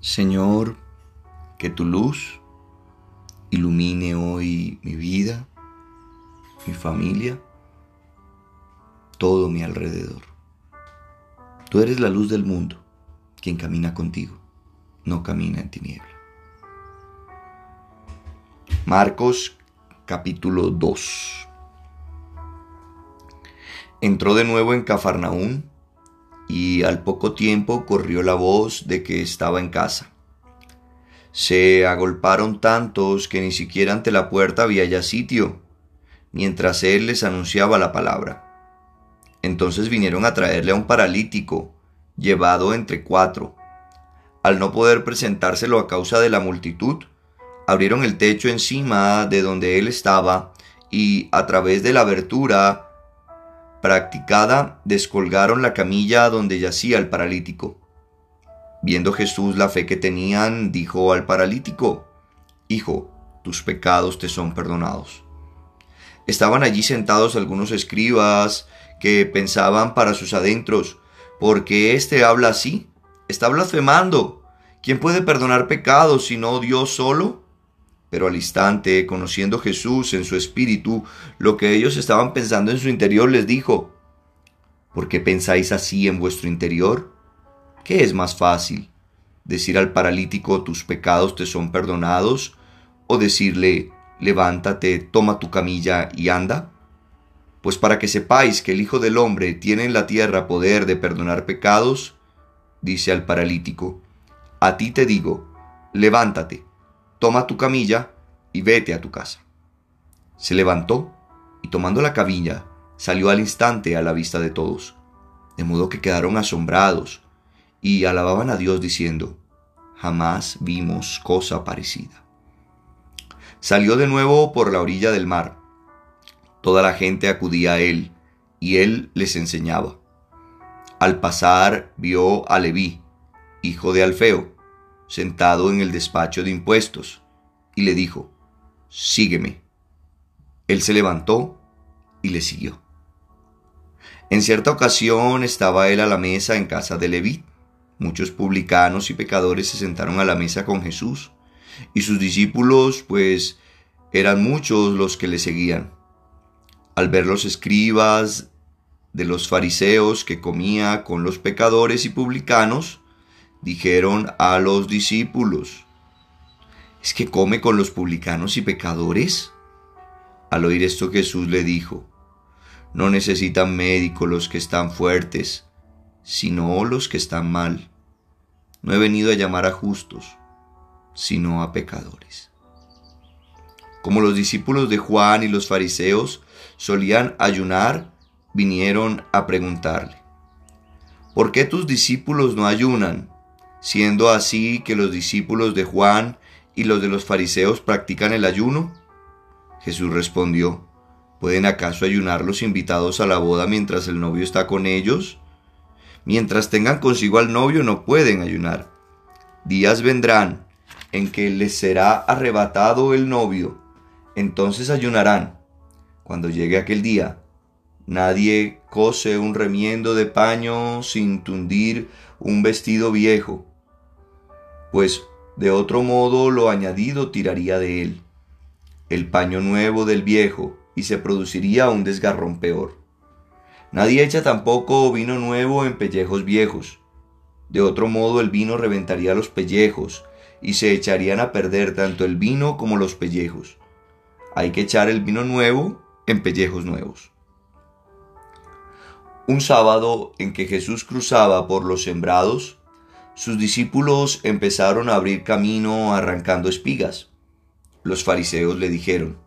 Señor, que tu luz ilumine hoy mi vida, mi familia, todo mi alrededor. Tú eres la luz del mundo, quien camina contigo, no camina en tiniebla. Marcos capítulo 2 Entró de nuevo en Cafarnaún y al poco tiempo corrió la voz de que estaba en casa. Se agolparon tantos que ni siquiera ante la puerta había ya sitio, mientras él les anunciaba la palabra. Entonces vinieron a traerle a un paralítico, llevado entre cuatro. Al no poder presentárselo a causa de la multitud, abrieron el techo encima de donde él estaba y a través de la abertura practicada, descolgaron la camilla donde yacía el paralítico. Viendo Jesús la fe que tenían, dijo al paralítico, Hijo, tus pecados te son perdonados. Estaban allí sentados algunos escribas que pensaban para sus adentros, ¿por qué éste habla así? Está blasfemando. ¿Quién puede perdonar pecados sino Dios solo? Pero al instante, conociendo Jesús en su espíritu lo que ellos estaban pensando en su interior, les dijo, ¿por qué pensáis así en vuestro interior? ¿Qué es más fácil? ¿Decir al paralítico tus pecados te son perdonados? ¿O decirle, levántate, toma tu camilla y anda? Pues para que sepáis que el Hijo del Hombre tiene en la tierra poder de perdonar pecados, dice al paralítico, a ti te digo, levántate toma tu camilla y vete a tu casa. Se levantó y tomando la camilla salió al instante a la vista de todos, de modo que quedaron asombrados y alababan a Dios diciendo, jamás vimos cosa parecida. Salió de nuevo por la orilla del mar. Toda la gente acudía a él y él les enseñaba. Al pasar vio a Leví, hijo de Alfeo, sentado en el despacho de impuestos, y le dijo, Sígueme. Él se levantó y le siguió. En cierta ocasión estaba él a la mesa en casa de Leví. Muchos publicanos y pecadores se sentaron a la mesa con Jesús, y sus discípulos, pues, eran muchos los que le seguían. Al ver los escribas de los fariseos que comía con los pecadores y publicanos, dijeron a los discípulos, ¿es que come con los publicanos y pecadores? Al oír esto Jesús le dijo, no necesitan médico los que están fuertes, sino los que están mal. No he venido a llamar a justos, sino a pecadores. Como los discípulos de Juan y los fariseos solían ayunar, vinieron a preguntarle, ¿por qué tus discípulos no ayunan? Siendo así que los discípulos de Juan y los de los fariseos practican el ayuno? Jesús respondió, ¿pueden acaso ayunar los invitados a la boda mientras el novio está con ellos? Mientras tengan consigo al novio no pueden ayunar. Días vendrán en que les será arrebatado el novio, entonces ayunarán. Cuando llegue aquel día, nadie cose un remiendo de paño sin tundir un vestido viejo pues de otro modo lo añadido tiraría de él, el paño nuevo del viejo, y se produciría un desgarrón peor. Nadie echa tampoco vino nuevo en pellejos viejos. De otro modo el vino reventaría los pellejos, y se echarían a perder tanto el vino como los pellejos. Hay que echar el vino nuevo en pellejos nuevos. Un sábado en que Jesús cruzaba por los sembrados, sus discípulos empezaron a abrir camino arrancando espigas. Los fariseos le dijeron,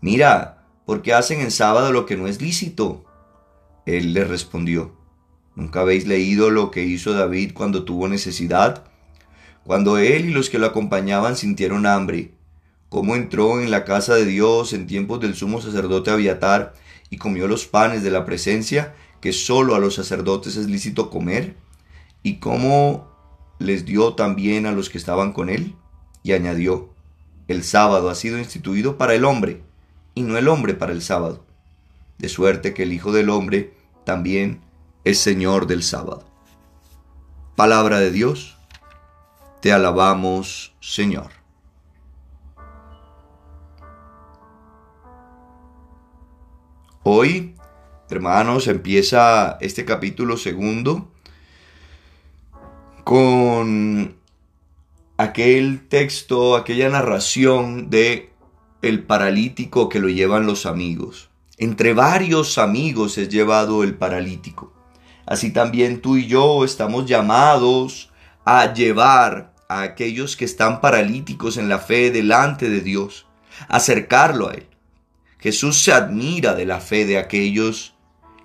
Mira, ¿por qué hacen en sábado lo que no es lícito? Él les respondió, ¿nunca habéis leído lo que hizo David cuando tuvo necesidad? Cuando él y los que lo acompañaban sintieron hambre, cómo entró en la casa de Dios en tiempos del sumo sacerdote Abiatar y comió los panes de la presencia que sólo a los sacerdotes es lícito comer y cómo les dio también a los que estaban con él, y añadió, el sábado ha sido instituido para el hombre, y no el hombre para el sábado, de suerte que el Hijo del Hombre también es Señor del sábado. Palabra de Dios, Te alabamos, Señor. Hoy, hermanos, empieza este capítulo segundo con aquel texto, aquella narración de el paralítico que lo llevan los amigos. Entre varios amigos es llevado el paralítico. Así también tú y yo estamos llamados a llevar a aquellos que están paralíticos en la fe delante de Dios, acercarlo a Él. Jesús se admira de la fe de aquellos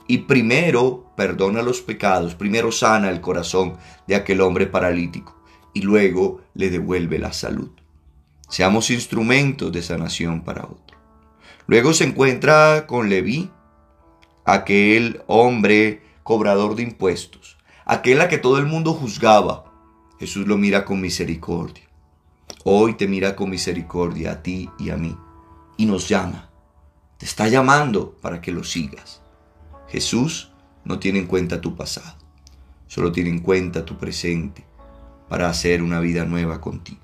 y primero perdona los pecados, primero sana el corazón de aquel hombre paralítico y luego le devuelve la salud. Seamos instrumentos de sanación para otro. Luego se encuentra con Leví, aquel hombre cobrador de impuestos, aquel a que todo el mundo juzgaba. Jesús lo mira con misericordia. Hoy te mira con misericordia a ti y a mí y nos llama. Te está llamando para que lo sigas. Jesús no tiene en cuenta tu pasado, solo tiene en cuenta tu presente para hacer una vida nueva contigo.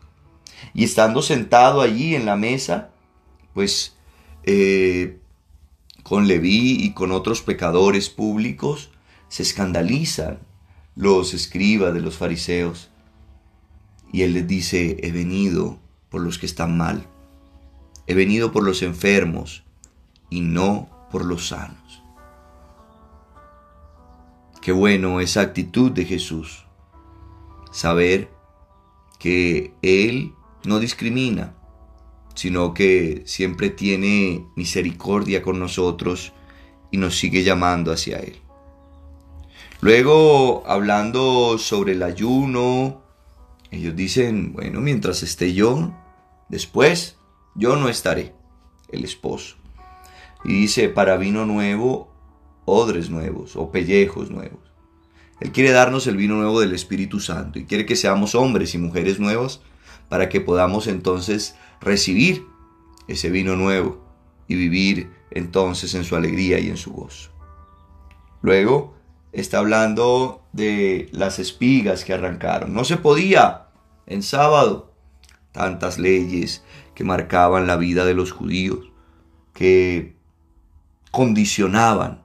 Y estando sentado allí en la mesa, pues eh, con Leví y con otros pecadores públicos, se escandalizan los escribas de los fariseos. Y él les dice, he venido por los que están mal, he venido por los enfermos y no por los sanos. Qué bueno esa actitud de Jesús saber que Él no discrimina, sino que siempre tiene misericordia con nosotros y nos sigue llamando hacia Él. Luego, hablando sobre el ayuno, ellos dicen, bueno, mientras esté yo, después yo no estaré, el esposo. Y dice, para vino nuevo, odres nuevos o pellejos nuevos. Él quiere darnos el vino nuevo del Espíritu Santo y quiere que seamos hombres y mujeres nuevos para que podamos entonces recibir ese vino nuevo y vivir entonces en su alegría y en su gozo. Luego está hablando de las espigas que arrancaron. No se podía en sábado tantas leyes que marcaban la vida de los judíos, que condicionaban.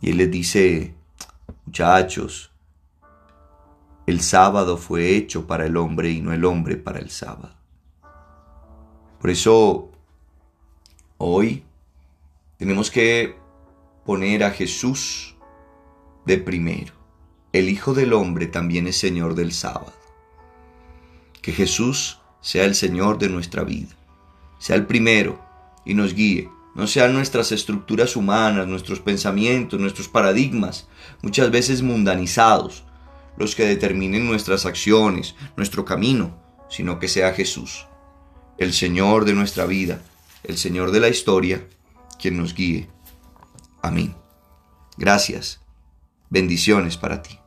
Y él les dice, Muchachos, el sábado fue hecho para el hombre y no el hombre para el sábado. Por eso, hoy tenemos que poner a Jesús de primero. El Hijo del Hombre también es Señor del sábado. Que Jesús sea el Señor de nuestra vida, sea el primero y nos guíe no sean nuestras estructuras humanas, nuestros pensamientos, nuestros paradigmas, muchas veces mundanizados, los que determinen nuestras acciones, nuestro camino, sino que sea Jesús, el Señor de nuestra vida, el Señor de la historia, quien nos guíe. Amén. Gracias. Bendiciones para ti.